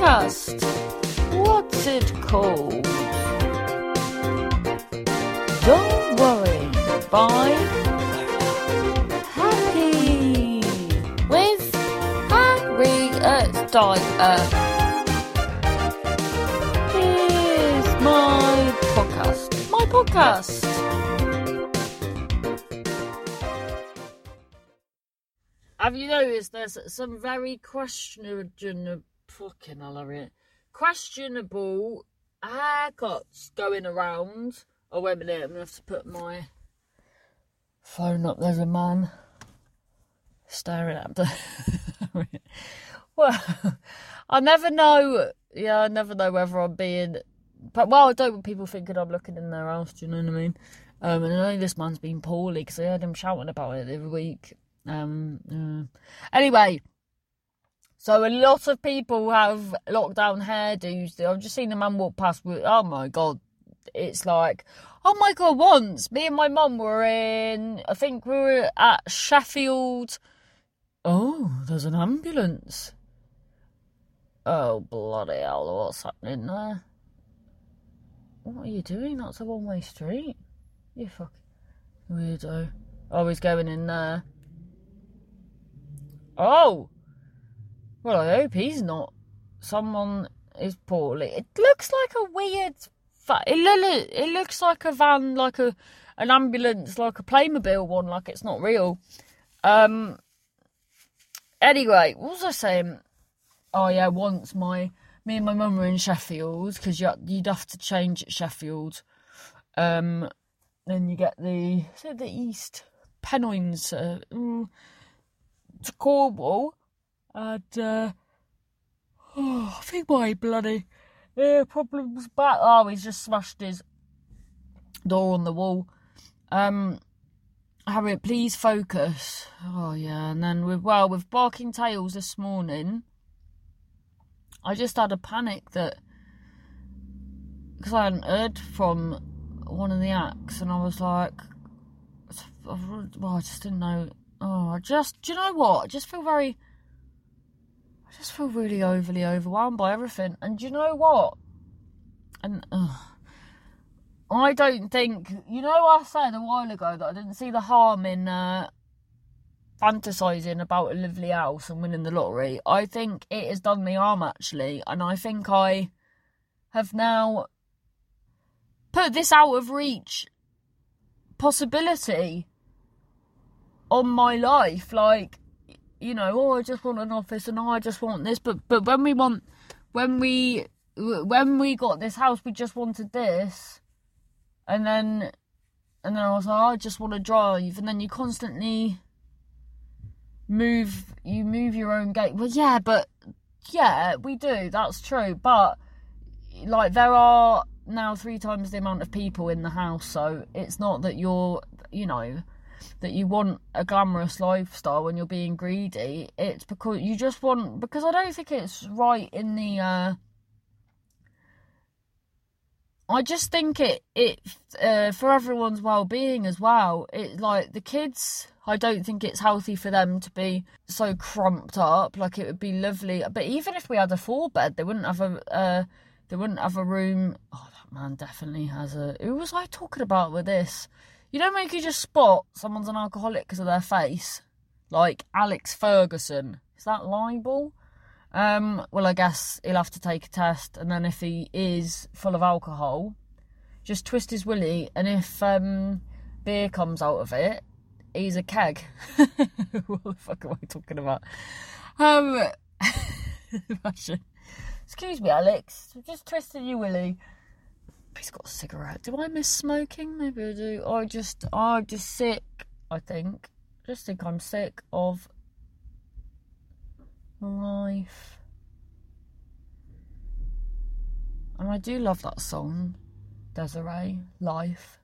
podcast. What's it called? Don't worry. Bye. Happy with Harriet Dyer. Uh, here's my podcast. My podcast. Have you noticed there's some very questionable, fucking Harriet, questionable haircuts going around? Oh, wait a minute, I'm gonna have to put my phone up. There's a man staring at me. well, I never know. Yeah, I never know whether I'm being. But well, I don't want people thinking I'm looking in their house. Do you know what I mean? Um, and I know this man's been poorly because I heard him shouting about it every week. Um, uh, anyway, so a lot of people have lockdown hairdos. I've just seen a man walk past with, oh my god, it's like, oh my god, once me and my mum were in, I think we were at Sheffield. Oh, there's an ambulance. Oh, bloody hell, what's happening there? What are you doing? That's a one way street. You fucking weirdo. Oh, he's going in there. Oh! Well, I hope he's not. Someone is poorly. It looks like a weird. Fa- it, lo- it looks like a van, like a an ambulance, like a Playmobil one, like it's not real. Um. Anyway, what was I saying? Oh yeah, once my me and my mum were in Sheffield because you, you'd have to change at Sheffield. Um, then you get the it the East Pennines uh, mm, to Cornwall, and uh, oh, I think my bloody ear problems back. Oh, he's just smashed his door on the wall. Um, Harriet, please focus. Oh yeah, and then with well with barking tails this morning. I just had a panic that because I hadn't heard from one of the acts, and I was like, well, I just didn't know. Oh, I just, do you know what? I just feel very, I just feel really overly overwhelmed by everything. And you know what? And uh, I don't think, you know, I said a while ago that I didn't see the harm in uh, fantasizing about a lovely house and winning the lottery. I think it has done me harm actually, and I think I have now put this out of reach possibility on my life. Like, you know, oh, I just want an office, and oh, I just want this. But but when we want, when we when we got this house, we just wanted this, and then and then I was like, oh, I just want to drive, and then you constantly move you move your own gate. Well, yeah, but yeah, we do. That's true, but like there are now three times the amount of people in the house, so it's not that you're, you know, that you want a glamorous lifestyle when you're being greedy. It's because you just want because I don't think it's right in the. uh I just think it it uh, for everyone's well being as well. It like the kids. I don't think it's healthy for them to be so cramped up. Like it would be lovely, but even if we had a four bed, they wouldn't have a uh, they wouldn't have a room. Oh, that man definitely has a. Who was I talking about with this? You don't make you just spot someone's an alcoholic because of their face, like Alex Ferguson. Is that libel? Um, well, I guess he'll have to take a test, and then if he is full of alcohol, just twist his willy, and if um, beer comes out of it, he's a keg. what the fuck am I talking about? Um, excuse me, Alex, just twisted your willy. He's got a cigarette. Do I miss smoking? Maybe I do. I just, I'm just sick. I think, just think I'm sick of life. And I do love that song, Des'ree, Life.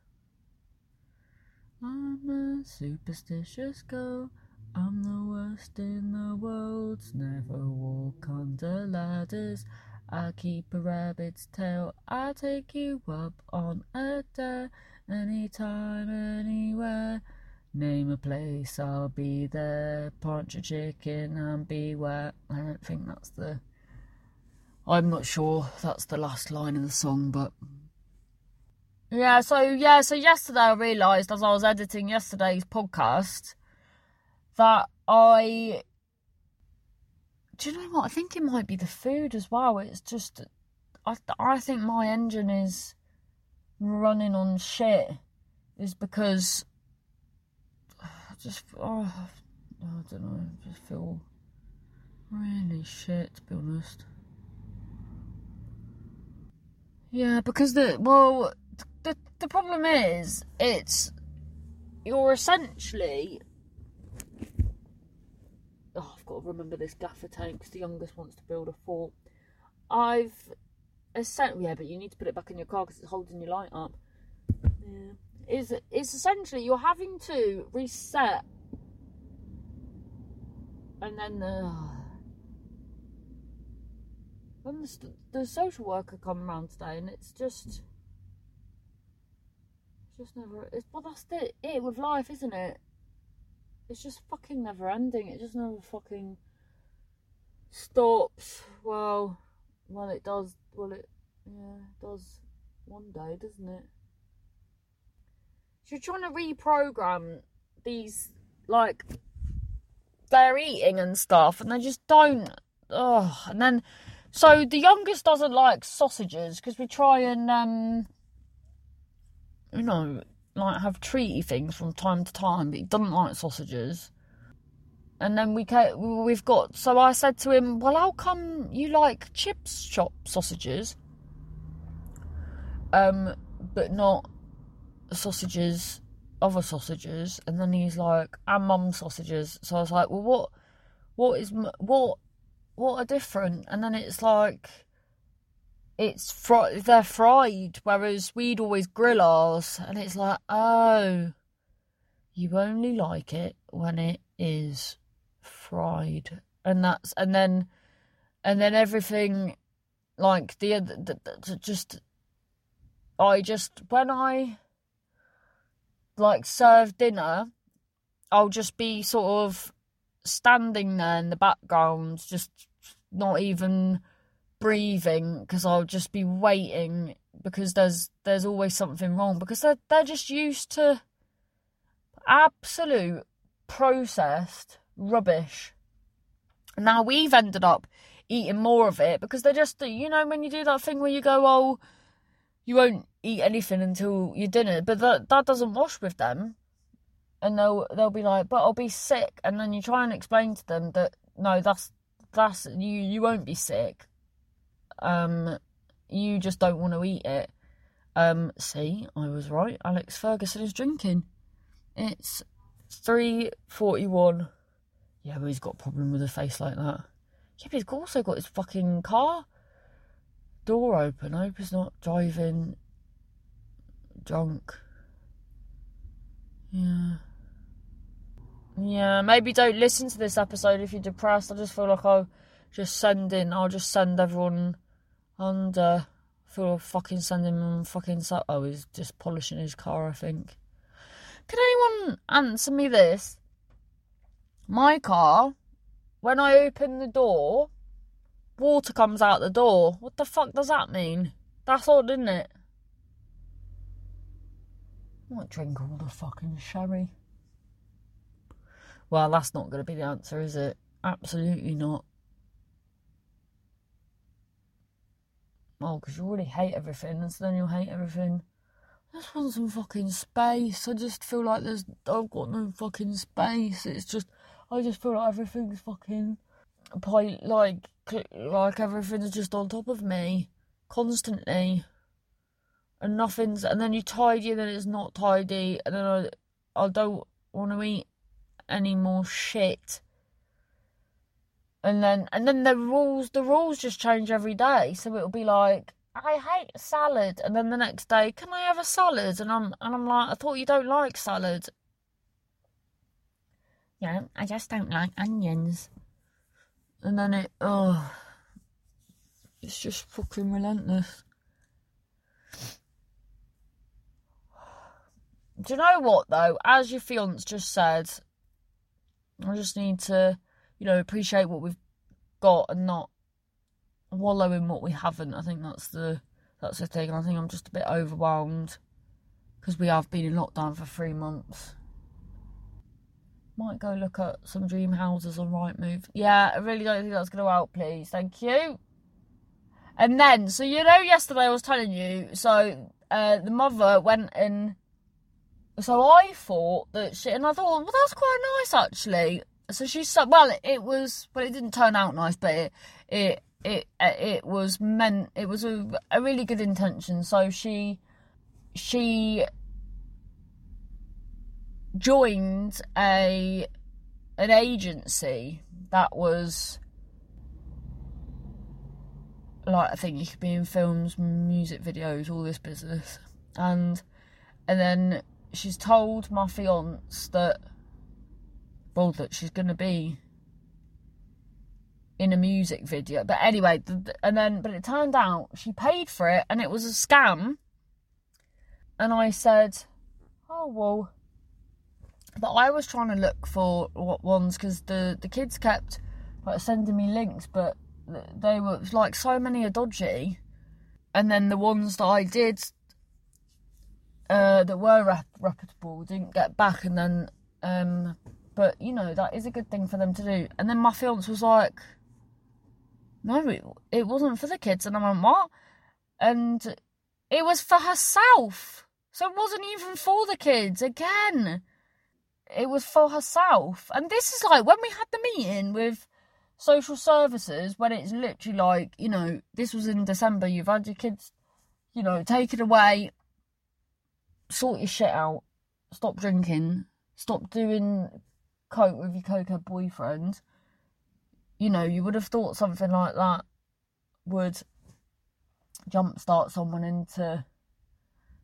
I'm a superstitious girl. I'm the worst in the world. Never walk under ladders. I keep a rabbit's tail. I'll take you up on a dare. Anytime, anywhere. Name a place, I'll be there. Punch a chicken and beware. I don't think that's the. I'm not sure that's the last line in the song, but yeah. So yeah. So yesterday I realised as I was editing yesterday's podcast that I. Do you know what? I think it might be the food as well. It's just, I I think my engine is running on shit. Is because I just oh, I don't know. I just feel really shit to be honest. Yeah, because the well, the the problem is it's you're essentially. Oh, I've got to remember this gaffer tank because the youngest wants to build a fort. I've essentially yeah, but you need to put it back in your car because it's holding your light up. Yeah, is it's essentially you're having to reset, and then the. when the, the social worker come around today, and it's just, it's just never. It's well, that's it, it with life, isn't it? It's just fucking never ending. It just never fucking stops. Well, well, it does. Well, it yeah, does one day, doesn't it? So you're trying to reprogram these like they're eating and stuff, and they just don't. Oh, and then so the youngest doesn't like sausages because we try and um, you know, like have treaty things from time to time, but he doesn't like sausages. And then we we've got. So I said to him, "Well, how come you like chips shop sausages, um, but not sausages, other sausages?" And then he's like, "And mum sausages." So I was like, "Well, what, what is what what are different? And then it's like it's fr- they're fried, whereas we'd always grill ours, and it's like, oh, you only like it when it is fried, and that's and then and then everything like the, the, the just I just when I like serve dinner, I'll just be sort of standing there in the background, just not even breathing because I'll just be waiting because there's there's always something wrong because they're they're just used to absolute processed rubbish. Now we've ended up eating more of it because they're just you know when you do that thing where you go oh you won't eat anything until your dinner but that that doesn't wash with them and they'll they'll be like, "But I'll be sick," and then you try and explain to them that no, that's that's you you won't be sick. Um, you just don't want to eat it. Um, see, I was right. Alex Ferguson is drinking. It's three forty one. Yeah, but he's got a problem with a face like that. Yeah, but he's also got his fucking car door open. I hope he's not driving drunk. Yeah. Yeah, maybe don't listen to this episode if you're depressed. I just feel like I'll just send in, I'll just send everyone I feel like fucking sending him fucking. So- oh, he's just polishing his car, I think. Can anyone answer me this? My car, when I open the door, water comes out the door. What the fuck does that mean? That's odd, isn't it? I might drink all the fucking sherry. Well, that's not going to be the answer, is it? Absolutely not. Oh, because you already hate everything, and so then you'll hate everything. I just want some fucking space. I just feel like there's. I've got no fucking space. It's just. I just feel like everything's fucking. Like, like everything's just on top of me. Constantly. And nothing's. And then you tidy, and then it's not tidy, and then I. I don't want to eat any more shit. And then and then the rules the rules just change every day. So it'll be like, I hate salad and then the next day, can I have a salad? And I'm and I'm like, I thought you don't like salad. Yeah, I just don't like onions. And then it oh it's just fucking relentless. Do you know what though? As your fiance just said, I just need to, you know, appreciate what we've got and not wallow in what we haven't. I think that's the that's the thing. I think I'm just a bit overwhelmed because we have been in lockdown for three months. Might go look at some dream houses on Rightmove. Yeah, I really don't think that's going to help. Please, thank you. And then, so you know, yesterday I was telling you, so uh, the mother went and so I thought that she, and I thought, well, that's quite nice actually. So she said, well, it was, well, it didn't turn out nice, but it, it, it, uh, it was meant, it was a, a really good intention. So she, she joined a, an agency that was like I think you could be in films, music videos, all this business, and and then she's told my fiance that well that she's gonna be in a music video. But anyway, and then but it turned out she paid for it and it was a scam. And I said, oh well. But I was trying to look for what ones because the the kids kept like sending me links, but they were like so many are dodgy, and then the ones that I did uh, that were rep- reputable didn't get back, and then um, but you know that is a good thing for them to do. And then my fiance was like, "No, it, it wasn't for the kids," and I went, "What?" And it was for herself, so it wasn't even for the kids. Again, it was for herself, and this is like when we had the meeting with social services when it's literally like, you know, this was in December, you've had your kids, you know, taken away, sort your shit out, stop drinking, stop doing coke with your coca boyfriend. You know, you would have thought something like that would jumpstart someone into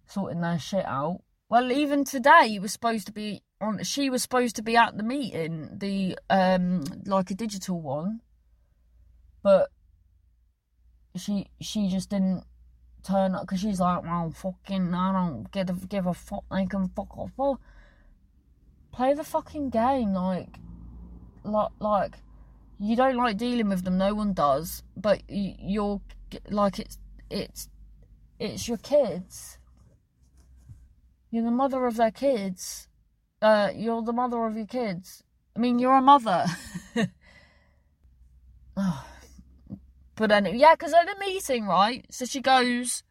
sorting their shit out. Well, even today, you supposed to be on she was supposed to be at the meeting, the um like a digital one, but she she just didn't turn up because she's like, well, fucking, I don't give a, give a fuck. They can fuck off. Well, play the fucking game, like, like, like. You don't like dealing with them. No one does. But you're like it's it's it's your kids. You're the mother of their kids uh, you're the mother of your kids. I mean, you're a mother. but then, yeah, because at the meeting, right? So she goes,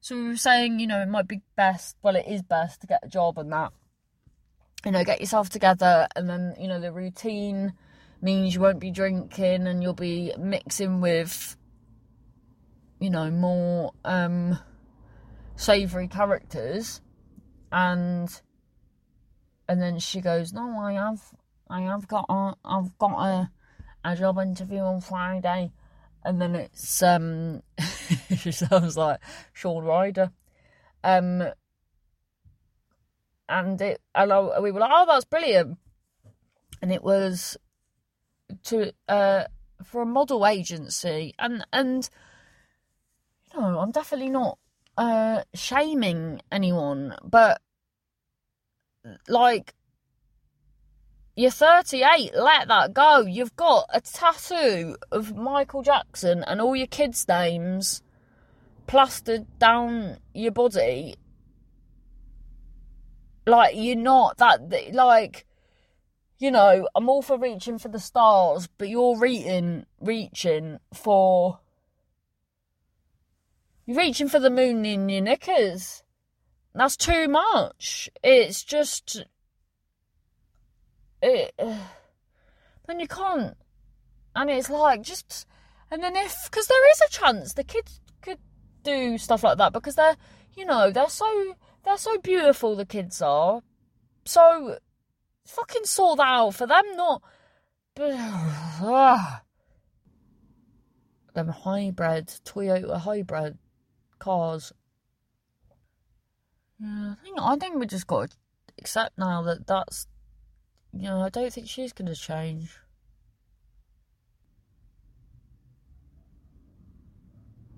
so we were saying, you know, it might be best, well, it is best to get a job and that. You know, get yourself together, and then, you know, the routine means you won't be drinking and you'll be mixing with, you know, more um, savoury characters. And and then she goes, "No, I have, I have got, a, I've got a, a job interview on Friday," and then it's um, she sounds like Shaun Ryder, um, and it, and I, we were like, "Oh, that's brilliant," and it was to uh for a model agency, and and you know, I'm definitely not uh shaming anyone, but like you're 38, let that go. You've got a tattoo of Michael Jackson and all your kids' names plastered down your body. Like, you're not that, like, you know, I'm all for reaching for the stars, but you're reaching, reaching for. You're reaching for the moon in your knickers. That's too much. It's just. It. Then you can't. And it's like, just. And then if. Because there is a chance the kids could do stuff like that because they're. You know, they're so. They're so beautiful, the kids are. So. Fucking sort that out for them, not. them hybrid, Toyota hybrid cars yeah, I think I think we just got to accept now that that's you know I don't think she's going to change.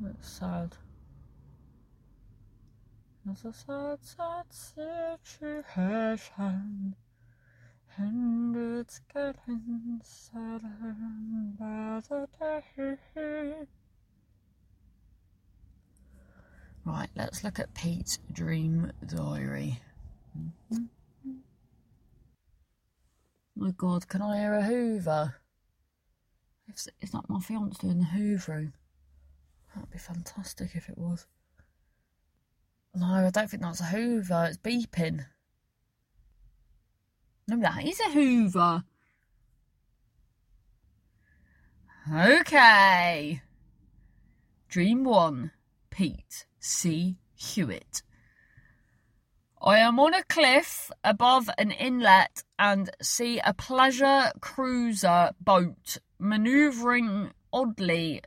That's sad. It's a sad, sad situation, and it's getting sadder by the day. Right, let's look at Pete's dream diary. My God, can I hear a Hoover? Is, is that my fiance doing the hoovering? That'd be fantastic if it was. No, I don't think that's a Hoover. It's beeping. No, that is a Hoover. Okay. Dream one, Pete C. Hewitt. I am on a cliff above an inlet and see a pleasure cruiser boat maneuvering oddly,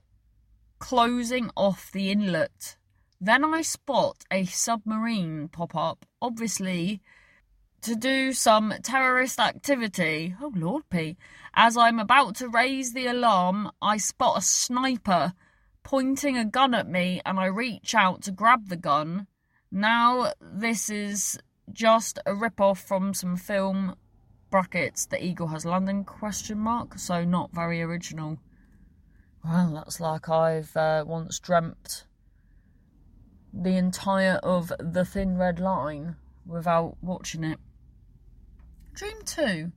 closing off the inlet. Then I spot a submarine pop up, obviously to do some terrorist activity. Oh, Lord P. As I'm about to raise the alarm, I spot a sniper pointing a gun at me and I reach out to grab the gun. Now, this is just a rip off from some film brackets The Eagle Has Landed question mark, so not very original. Well, that's like I've uh, once dreamt the entire of The Thin Red Line without watching it. Dream 2.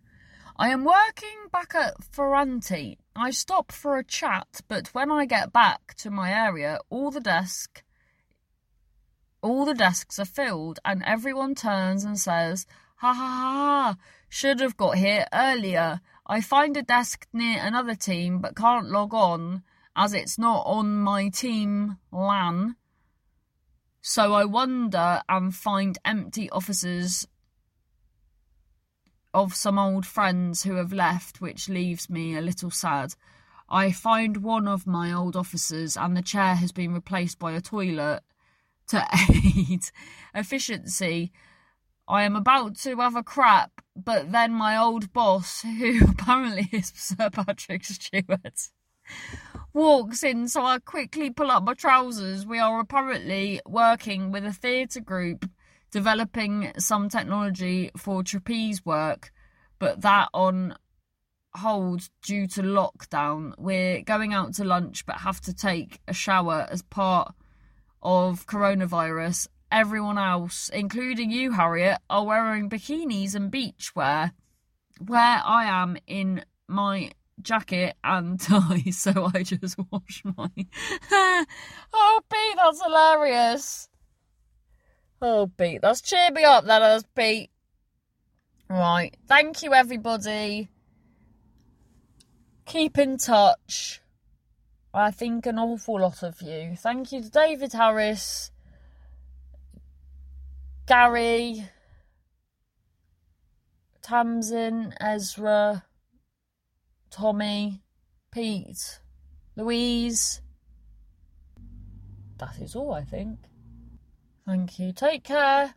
I am working back at Ferranti. I stop for a chat, but when I get back to my area, all the desk all the desks are filled and everyone turns and says, "Ha ha ha, ha should have got here earlier. I find a desk near another team but can't log on as it's not on my team LAN. So I wander and find empty offices of some old friends who have left, which leaves me a little sad. I find one of my old offices, and the chair has been replaced by a toilet to aid efficiency. I am about to have a crap, but then my old boss, who apparently is Sir Patrick Stewart, walks in, so I quickly pull up my trousers. We are apparently working with a theatre group developing some technology for trapeze work, but that on hold due to lockdown. We're going out to lunch but have to take a shower as part of coronavirus. Everyone else, including you, Harriet, are wearing bikinis and beachwear. Where I am in my jacket and tie, so I just wash my. oh, Pete, that's hilarious. Oh, Pete, that's cheer me up. That is Pete. Right, thank you, everybody. Keep in touch. I think an awful lot of you. Thank you to David Harris, Gary, Tamsin, Ezra, Tommy, Pete, Louise. That is all, I think. Thank you. Take care.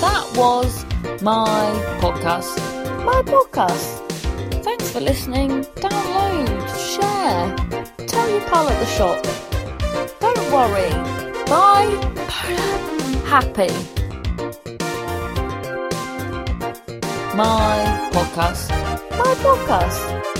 That was my podcast. My podcast. Thanks for listening. Download, share, tell your pal at the shop. Don't worry. Bye. Happy. My podcast. My podcast.